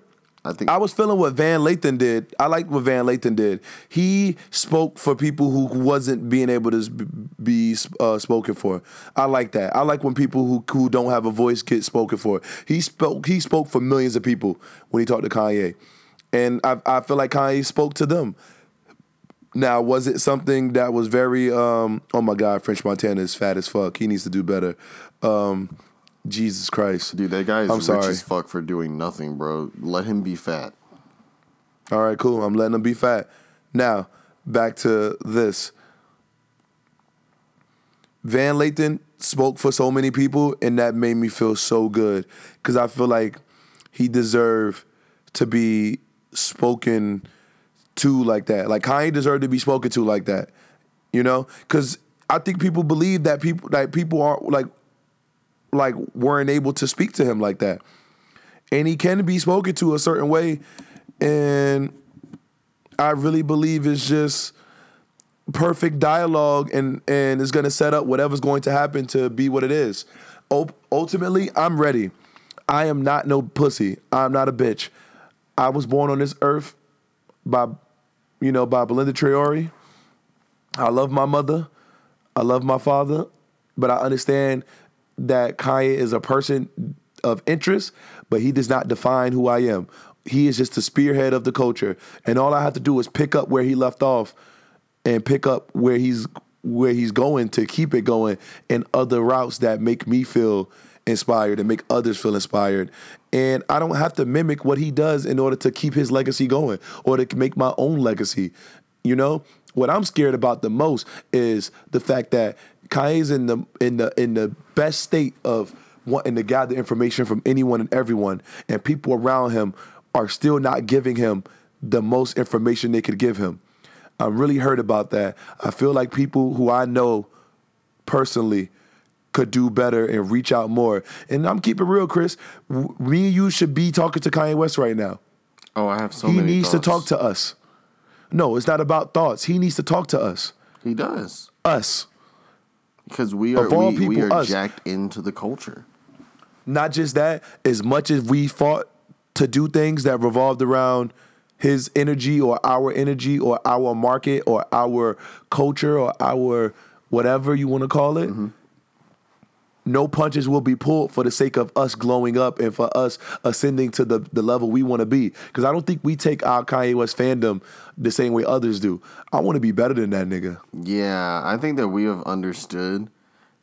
I think I was feeling what Van Lathan did. I like what Van Lathan did. He spoke for people who wasn't being able to be uh, spoken for. I like that. I like when people who who don't have a voice get spoken for. He spoke. He spoke for millions of people when he talked to Kanye, and I I feel like Kanye spoke to them. Now, was it something that was very? Um, oh my God, French Montana is fat as fuck. He needs to do better. Um, Jesus Christ, dude, that guy is I'm rich sorry. as fuck for doing nothing, bro. Let him be fat. All right, cool. I'm letting him be fat. Now, back to this. Van Lathan spoke for so many people, and that made me feel so good because I feel like he deserved to be spoken to like that. Like Kanye deserved to be spoken to like that, you know? Because I think people believe that people like people aren't like like weren't able to speak to him like that, and he can be spoken to a certain way, and I really believe it's just perfect dialogue and and it's going to set up whatever's going to happen to be what it is. Ul- Ultimately, I'm ready. I am not no pussy. I'm not a bitch. I was born on this earth by you know by Belinda Traore. I love my mother. I love my father, but I understand that Kanye is a person of interest, but he does not define who I am. He is just the spearhead of the culture, and all I have to do is pick up where he left off and pick up where he's where he's going to keep it going and other routes that make me feel inspired and make others feel inspired. And I don't have to mimic what he does in order to keep his legacy going or to make my own legacy. You know, what I'm scared about the most is the fact that Kanye's in the in the in the best state of wanting to gather information from anyone and everyone, and people around him are still not giving him the most information they could give him. I'm really hurt about that. I feel like people who I know personally could do better and reach out more. And I'm keeping real, Chris. W- Me and you should be talking to Kanye West right now. Oh, I have so he many needs to talk to us. No, it's not about thoughts. He needs to talk to us. He does. Us. Because we are Of all we, we are us. jacked into the culture. Not just that, as much as we fought to do things that revolved around his energy or our energy or our market or our culture or our whatever you want to call it, mm-hmm. No punches will be pulled for the sake of us glowing up and for us ascending to the, the level we want to be. Because I don't think we take our Kanye West fandom the same way others do. I want to be better than that nigga. Yeah, I think that we have understood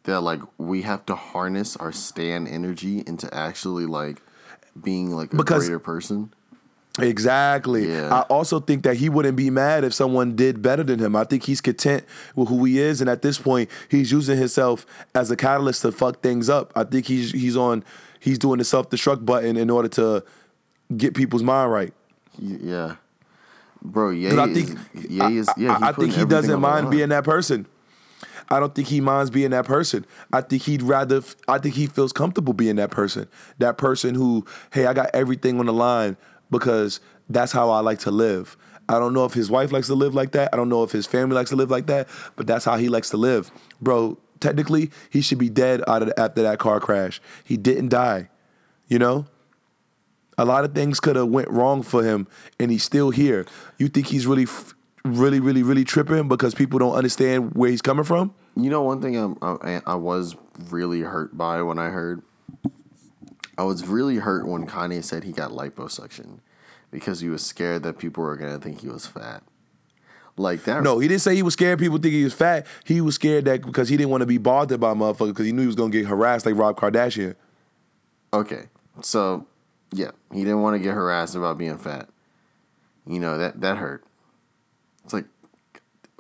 that like we have to harness our stan energy into actually like being like a Because- greater person. Exactly. Yeah. I also think that he wouldn't be mad if someone did better than him. I think he's content with who he is, and at this point, he's using himself as a catalyst to fuck things up. I think he's he's on he's doing the self destruct button in order to get people's mind right. Yeah. Bro, Ye 'Cause I is, think is, yeah, I- he's I putting think he doesn't mind being that person. I don't think he minds being that person. I think he'd rather. I think he feels comfortable being that person. That person who, hey, I got everything on the line because that's how I like to live. I don't know if his wife likes to live like that. I don't know if his family likes to live like that, but that's how he likes to live, bro. Technically, he should be dead out of after that car crash. He didn't die, you know. A lot of things could have went wrong for him, and he's still here. You think he's really, really, really, really tripping because people don't understand where he's coming from? You know, one thing I'm, I, I was really hurt by when I heard, I was really hurt when Kanye said he got liposuction because he was scared that people were gonna think he was fat. Like that. No, he didn't say he was scared people think he was fat. He was scared that because he didn't want to be bothered by motherfuckers because he knew he was gonna get harassed like Rob Kardashian. Okay, so yeah, he didn't want to get harassed about being fat. You know that that hurt. It's like,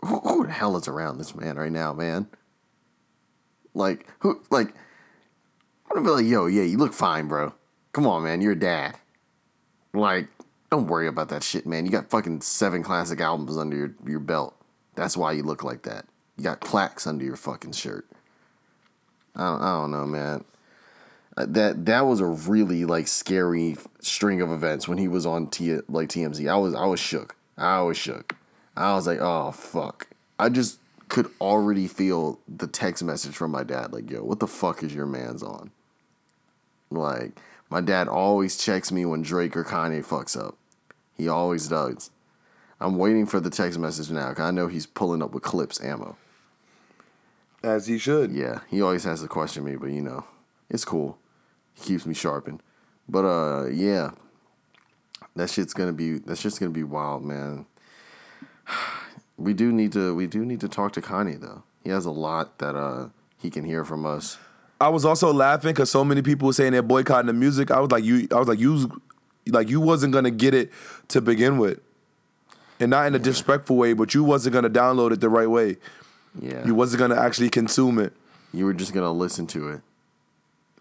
who, who the hell is around this man right now, man? Like who? Like, Gonna be like, yo, yeah, you look fine, bro. Come on, man, you're a dad. Like, don't worry about that shit, man. You got fucking seven classic albums under your, your belt. That's why you look like that. You got plaques under your fucking shirt. I don't, I don't know, man. Uh, that that was a really like scary string of events when he was on T like TMZ. I was I was shook. I was shook. I was like, oh fuck. I just could already feel the text message from my dad, like, yo, what the fuck is your man's on? Like, my dad always checks me when Drake or Kanye fucks up. He always does. I'm waiting for the text message now, cause I know he's pulling up with clips ammo. As he should. Yeah, he always has to question me, but you know, it's cool. He keeps me sharpened. But uh, yeah, that shit's gonna be that shit's gonna be wild, man. We do need to we do need to talk to Kanye though. He has a lot that uh he can hear from us. I was also laughing because so many people were saying they're boycotting the music. I was like, you, I was like, you, like you wasn't gonna get it to begin with, and not in a disrespectful way, but you wasn't gonna download it the right way. Yeah, You wasn't gonna actually consume it. you were just gonna listen to it.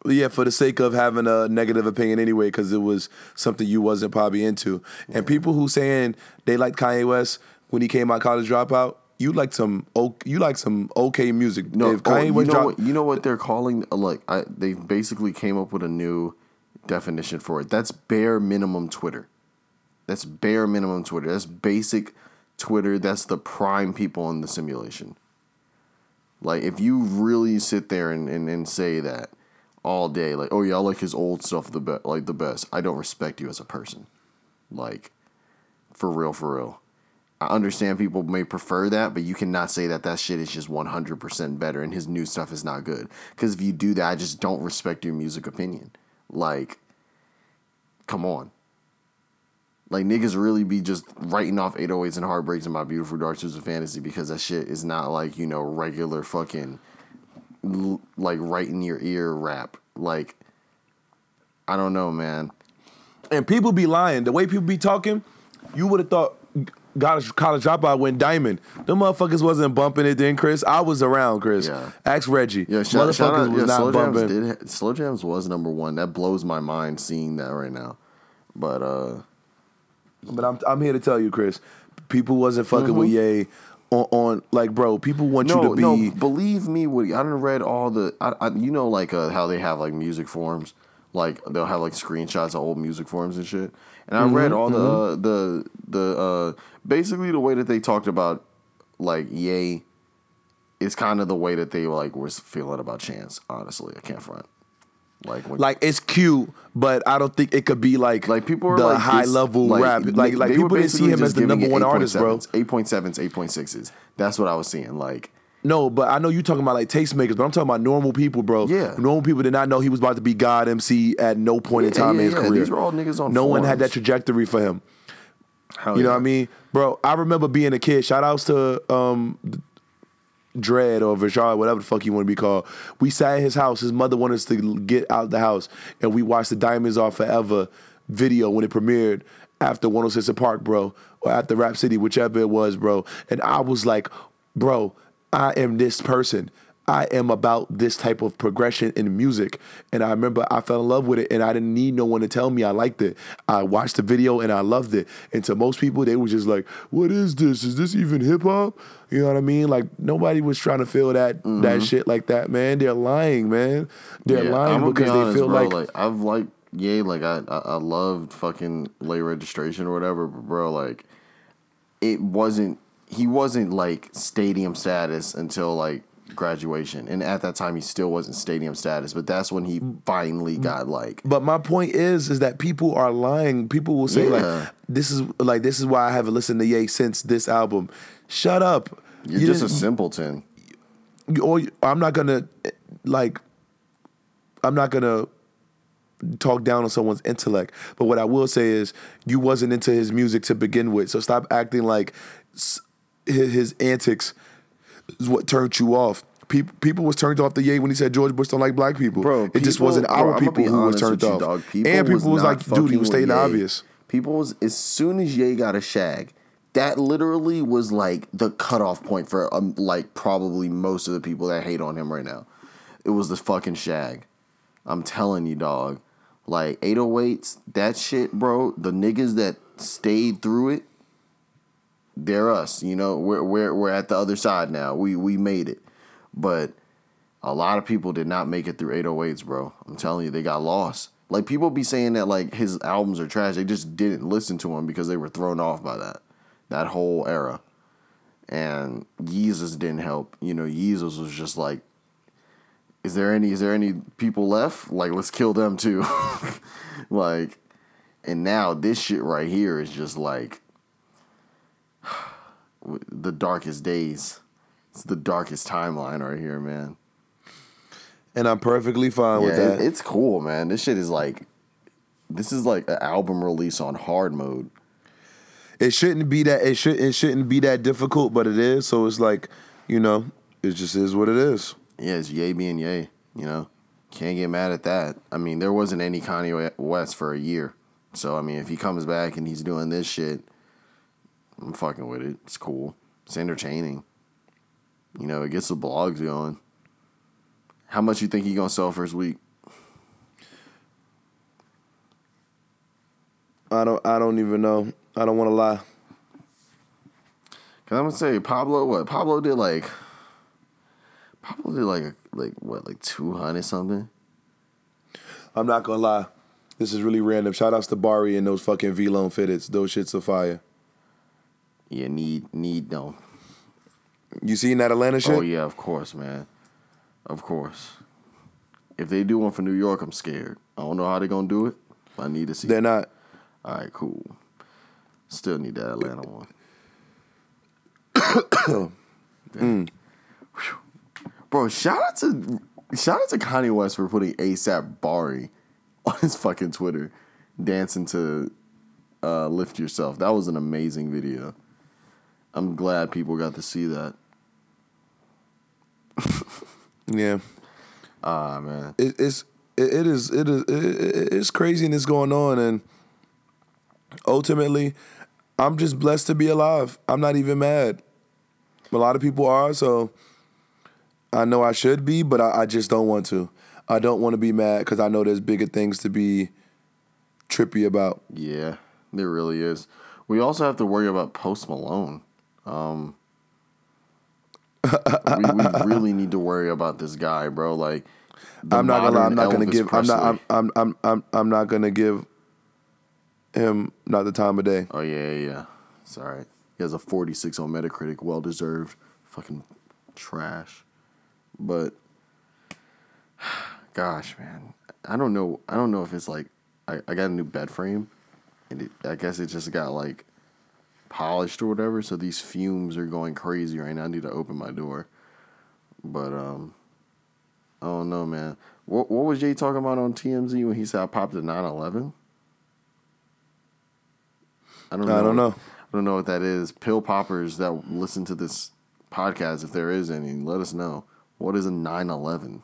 Yeah, for the sake of having a negative opinion anyway, because it was something you wasn't probably into. And people who saying they like Kanye West when he came out college dropout, you like some o- you like some okay music. No, if oh, you know drop, what you know what they're calling uh, like I, they basically came up with a new definition for it. That's bare minimum Twitter. That's bare minimum Twitter. That's basic Twitter. That's the prime people in the simulation. Like if you really sit there and, and, and say that all day, like, oh yeah, I like his old stuff the best like the best. I don't respect you as a person. Like for real, for real. I understand people may prefer that, but you cannot say that that shit is just 100% better and his new stuff is not good. Because if you do that, I just don't respect your music opinion. Like, come on. Like, niggas really be just writing off 808s and heartbreaks in my beautiful dark of fantasy because that shit is not like, you know, regular fucking, like, right in your ear rap. Like, I don't know, man. and people be lying. The way people be talking, you would have thought college college dropout went diamond. Them motherfuckers wasn't bumping it then, Chris. I was around, Chris. Yeah. Ask Reggie. Yeah, shout, motherfuckers shout out, was yeah, not Slow bumping. Jams did. Slow Jams was number one. That blows my mind seeing that right now. But uh, But I'm I'm here to tell you, Chris. People wasn't fucking with Ye on, on like, bro. People want Mm-hmm. no, you to be. no, believe me, Woody. I done read all the. I, I you know, like uh, how they have like music forums. Like they'll have like screenshots of old music forums and shit. And I Mm-hmm, read all the uh, the the uh, basically the way that they talked about like yay is kind of the way that they were like was feeling about Chance. Honestly, I can't front. Like when Like it's cute, but I don't think it could be like Like people are the like high level rap. Like like people didn't see him as the number one artist, bro. 8.7s, 8.7s, 8.6s. That's what I was seeing. Like No, but I know you talking about like tastemakers, but I'm talking about normal people, bro. Yeah. normal people did not know he was about to be God MC at no point in time yeah, in his yeah. career. These were all niggas on No one had that trajectory for him. Hell You know what I mean, bro? I remember being a kid. Shout outs to um, Dread or Vishal, whatever the fuck you want to be called. We sat at his house. His mother wanted us to get out the house, and we watched the Diamonds Are Forever video when it premiered after 106 & Park, bro, or after Rap City, whichever it was, bro. And I was like, bro, I am this person. I am about this type of progression in music. And I remember I fell in love with it and I didn't need no one to tell me I liked it. I watched the video and I loved it. And to most people, they were just like, what is this? Is this even hip hop? You know what I mean? Like nobody was trying to feel that that shit like that, man. They're lying, man. They're Mm-hmm. Yeah, lying I'ma be because honest, they feel bro, like, I've like yeah, like I, I I loved fucking late registration or whatever, but bro, like it wasn't he wasn't like stadium status until like graduation, and at that time he still wasn't stadium status, but that's when he finally got like But my point is, is that people are lying. People will say Yeah. like, "This is like this is why I haven't listened to Ye since this album." Shut up. you're You just a simpleton. you- or I'm not gonna like. I'm not gonna talk down on someone's intellect, but what I will say is, you wasn't into his music to begin with, so stop acting like his, his antics is what turned you off. People, people was turned off the Ye when he said George Bush don't like black people. Bro, it just wasn't our I'ma people who was turned off, dog. People and people was, not like, "Dude, he was stating Ye. obvious." People was as soon as Ye got a shag, that literally was like the cutoff point for um, like probably most of the people that hate on him right now. It was the fucking shag. I'm telling you, dog. Like 808s, that shit, bro. The niggas that stayed through it, they're us. You know, we're we're we're at the other side now. We we made it, but a lot of people did not make it through 808s, bro. I'm telling you, they got lost. Like people be saying that like his albums are trash. They just didn't listen to him because they were thrown off by that that whole era. And Yeezus didn't help. You know, Yeezus was just like, is there any is there any people left? Like let's kill them too. like, and now this shit right here is just like the darkest days. It's the darkest timeline right here, man. and I'm perfectly fine with that. it- it's cool, man. This shit is like, this is like an album release on hard mode. it shouldn't be that it should it shouldn't be that difficult, but it is. So it's like, you know, it just is what it is. Yeah, it's yay being yay. You know, can't get mad at that. I mean, there wasn't any Kanye West for a year, so I mean, if he comes back and he's doing this shit, I'm fucking with it. It's cool. It's entertaining. You know, it gets the blogs going. How much you think he gonna sell first week? I don't I don't even know. I don't want to lie. Cause I'm gonna say Pablo. What Pablo did like. Pablo did like a, like what like two hundred something. I'm not gonna lie. This is really random. Shout outs to Bari and those fucking VLONE fitteds. Those shits are fire. Yeah, need need no. You seen that Atlanta shit? Oh yeah, of course, man. Of course. If they do one for New York, I'm scared. I don't know how they're gonna do it. But I need to see. They're not. All right, cool. Still need that Atlanta one. Whew. Bro, shout out to shout out to Kanye West for putting ASAP Bari on his fucking Twitter, dancing to uh, "Lift Yourself." That was an amazing video. I'm glad people got to see that. Yeah. Ah man, It, it's it, it is it is it, it- it's craziness going on and ultimately I'm just blessed to be alive. I'm not even mad. A lot of people are, so I know I should be, but I, I just don't want to. I don't want to be mad because I know there's bigger things to be trippy about. yeah, there really is. We also have to worry about Post Malone. Um, we, we really need to worry about this guy, bro. Like, I'm not gonna lie. I'm not gonna give. I'm not. I'm, I'm. I'm. I'm. I'm not gonna give him not the time of day. Oh yeah, yeah, yeah. It's all right. He has a 46 on Metacritic, well deserved. Fucking trash. But gosh, man, I don't know. I don't know if it's like I, I got a new bed frame, and it, I guess it just got like polished or whatever. So these fumes are going crazy right now. I need to open my door. But um, I don't know, man. What what was Jay talking about on TMZ when he said I popped a 911? I don't know. I don't know. I don't know what that is. Pill poppers that listen to this podcast, if there is any, let us know. What is a 911?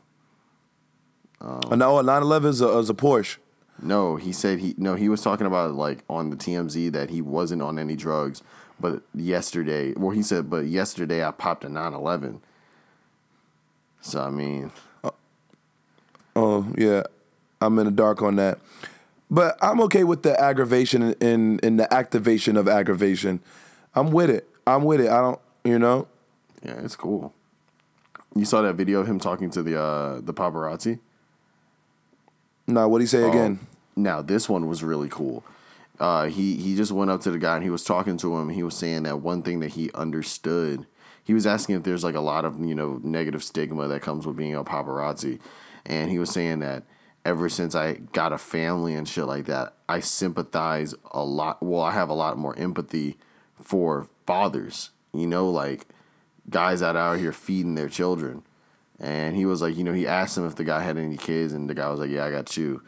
I know a 911 is a, is a Porsche. No, he said he no, he was talking about like on the TMZ that he wasn't on any drugs, but yesterday, well he said but yesterday I popped a 911. So I mean, Oh yeah, I'm in the dark on that. But I'm okay with the aggravation and and the activation of aggravation. I'm with it. I'm with it. I don't, you know. yeah, it's cool. You saw that video of him talking to the uh the paparazzi? Now, what do you say again? Oh, now this one was really cool. Uh, he he just went up to the guy and he was talking to him. He was saying that one thing that he understood. He was asking if there's like a lot of you know negative stigma that comes with being a paparazzi, and he was saying that ever since I got a family and shit like that, I sympathize a lot. Well, I have a lot more empathy for fathers. You know, like guys that are out here feeding their children. And he was like, you know, he asked him if the guy had any kids, and the guy was like, yeah, I got two.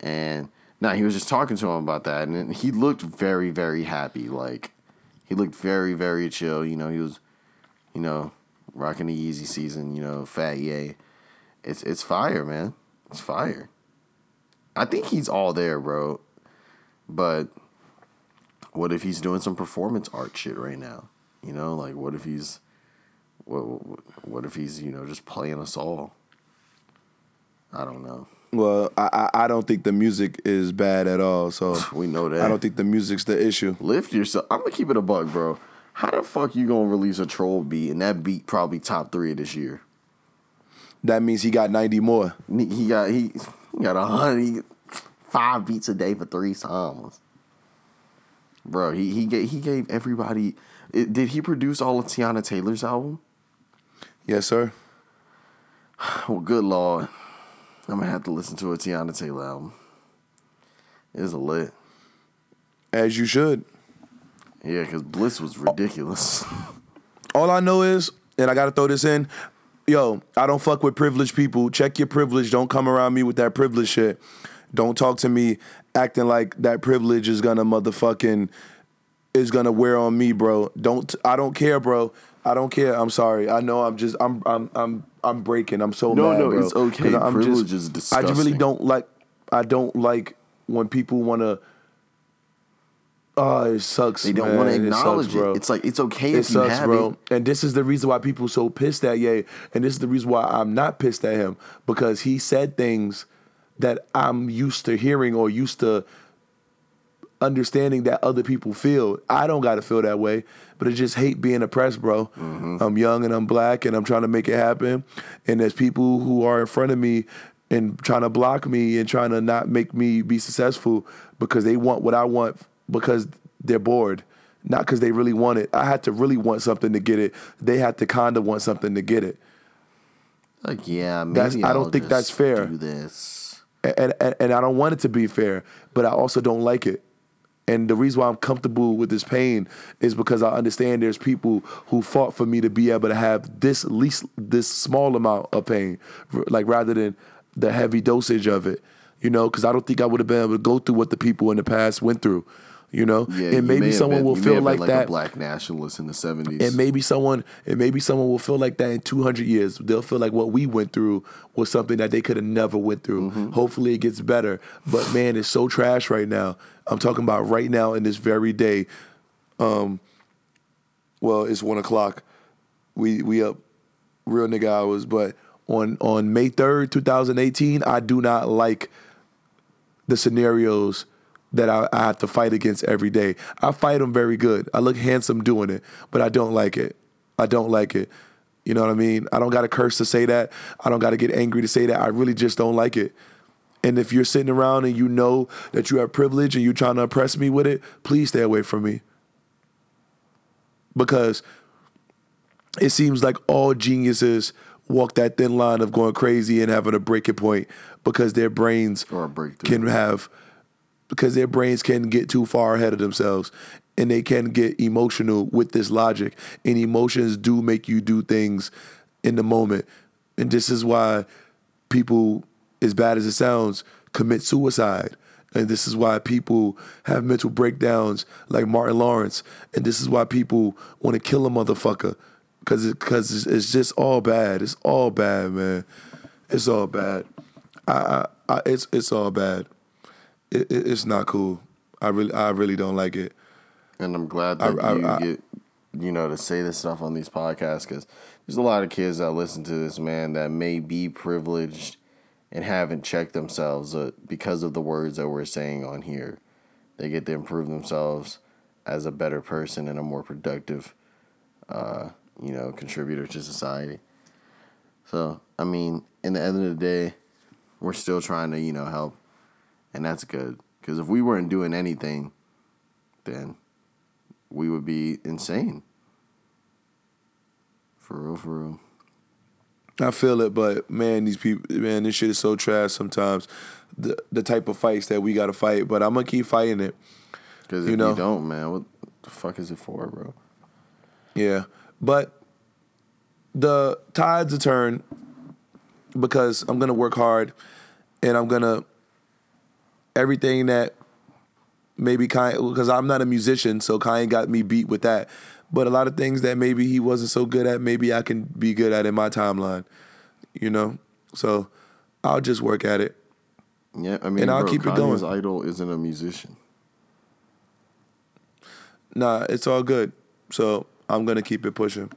And now he was just talking to him about that, and he looked very, very happy. Like he looked very, very chill. You know, he was, you know, rocking the Yeezy season. You know, fat yay. It's it's fire, man. It's fire. I think he's all there, bro. But what if he's doing some performance art shit right now? You know, like what if he's what what, if he's you know just playing us all? I don't know. Well, I, I don't think the music is bad at all. So We know that. I don't think the music's the issue. lift yourself. I'm gonna keep it a bug, bro. How the fuck you gonna release a troll beat and that beat probably top three of this year? That means he got 90 more. He got he, he got a hundred five beats a day for three songs. Bro, he he gave he gave everybody. It, did he produce all of Teyana Taylor's album? Yes, sir. Well, good lord, I'm gonna have to listen to a Teyana Taylor album. It's a lit. As you should. Yeah, because Bliss was ridiculous. All I know is, and I gotta throw this in, yo, I don't fuck with privileged people. Check your privilege. Don't come around me with that privilege shit. Don't talk to me acting like that privilege is gonna motherfucking is gonna wear on me, bro. Don't I don't care, bro. I don't care. I'm sorry. I know I'm just I'm I'm I'm I'm breaking. I'm so No, mad, no, bro. it's okay. I'm Privilege just, is I just really don't like I don't like when people wanna Oh, it sucks. They don't want to It sucks, acknowledge it. It's like it's okay It if you sucks, have bro. it. And this is the reason why people so pissed at Ye. And this is the reason why I'm not pissed at him because he said things that I'm used to hearing or used to understanding that other people feel. I don't got to feel that way, but I just hate being oppressed, bro. Mm-hmm. I'm young and I'm black and I'm trying to make it happen. And there's people who are in front of me and trying to block me and trying to not make me be successful because they want what I want because they're bored. Not because they really want it. I had to really want something to get it. They had to kind of want something to get it. Like, yeah, maybe That's- I don't I'll think that's fair. Do this. and, and and I don't want it to be fair, but I also don't like it. And the reason why I'm comfortable with this pain is because I understand there's people who fought for me to be able to have this least this small amount of pain, like rather than the heavy dosage of it. You know, because I don't think I would have been able to go through what the people in the past went through. You know, Yeah, and maybe someone been- will feel like, a that. black nationalist in the seventies. And maybe someone, and maybe someone will feel like that in 200 years. They'll feel like what we went through was something that they could have never went through. Mm-hmm. Hopefully, it gets better. But man, it's so trash right now. I'm talking about right now in this very day. Um, well, it's one o'clock. We we up real nigga hours, but on on May 3rd, 2018, I do not like the scenarios that I, I have to fight against every day. I fight them very good. I look handsome doing it, but I don't like it. I don't like it. You know what I mean? I don't got to curse to say that. I don't got to get angry to say that. I really just don't like it. And if you're sitting around and you know that you have privilege and you're trying to oppress me with it, please stay away from me. Because it seems like all geniuses walk that thin line of going crazy and having a breaking point because their brains a can have because their brains can get too far ahead of themselves and they can get emotional with this logic and emotions do make you do things in the moment. And this is why people, as bad as it sounds, commit suicide. And this is why people have mental breakdowns like Martin Lawrence. And this is why people want to kill a motherfucker. Cause, it, cause it's, just all bad. It's all bad, man. It's all bad. I, I, I it's it's all bad. It, it, it's not cool. I really I really don't like it. And I'm glad that I- you I- get, you know, to say this stuff on these podcasts because there's a lot of kids that listen to this man that may be privileged and haven't checked themselves uh, because of the words that we're saying on here. They get to improve themselves as a better person and a more productive, uh, you know, contributor to society. So, I mean, in the end of the day, we're still trying to, you know, help. And that's good. Because if we weren't doing anything, then we would be insane. For real, for real. I feel it, but man, these people, man, this shit is so trash sometimes. The the type of fights that we gotta fight, but I'm gonna keep fighting it. Because if You you, know. don't, man, what the fuck is it for, bro? Yeah, but the tides are turned because I'm gonna work hard, and I'm gonna everything that maybe Kanye because I'm not a musician, so Kanye got me beat with that. But a lot of things that maybe he wasn't so good at, maybe I can be good at in my timeline. You know, so I'll just work at it. Yeah, I mean, And I'll bro, keep it Kanye's going. idol isn't a musician. Nah, it's all good. So I'm gonna keep it pushing.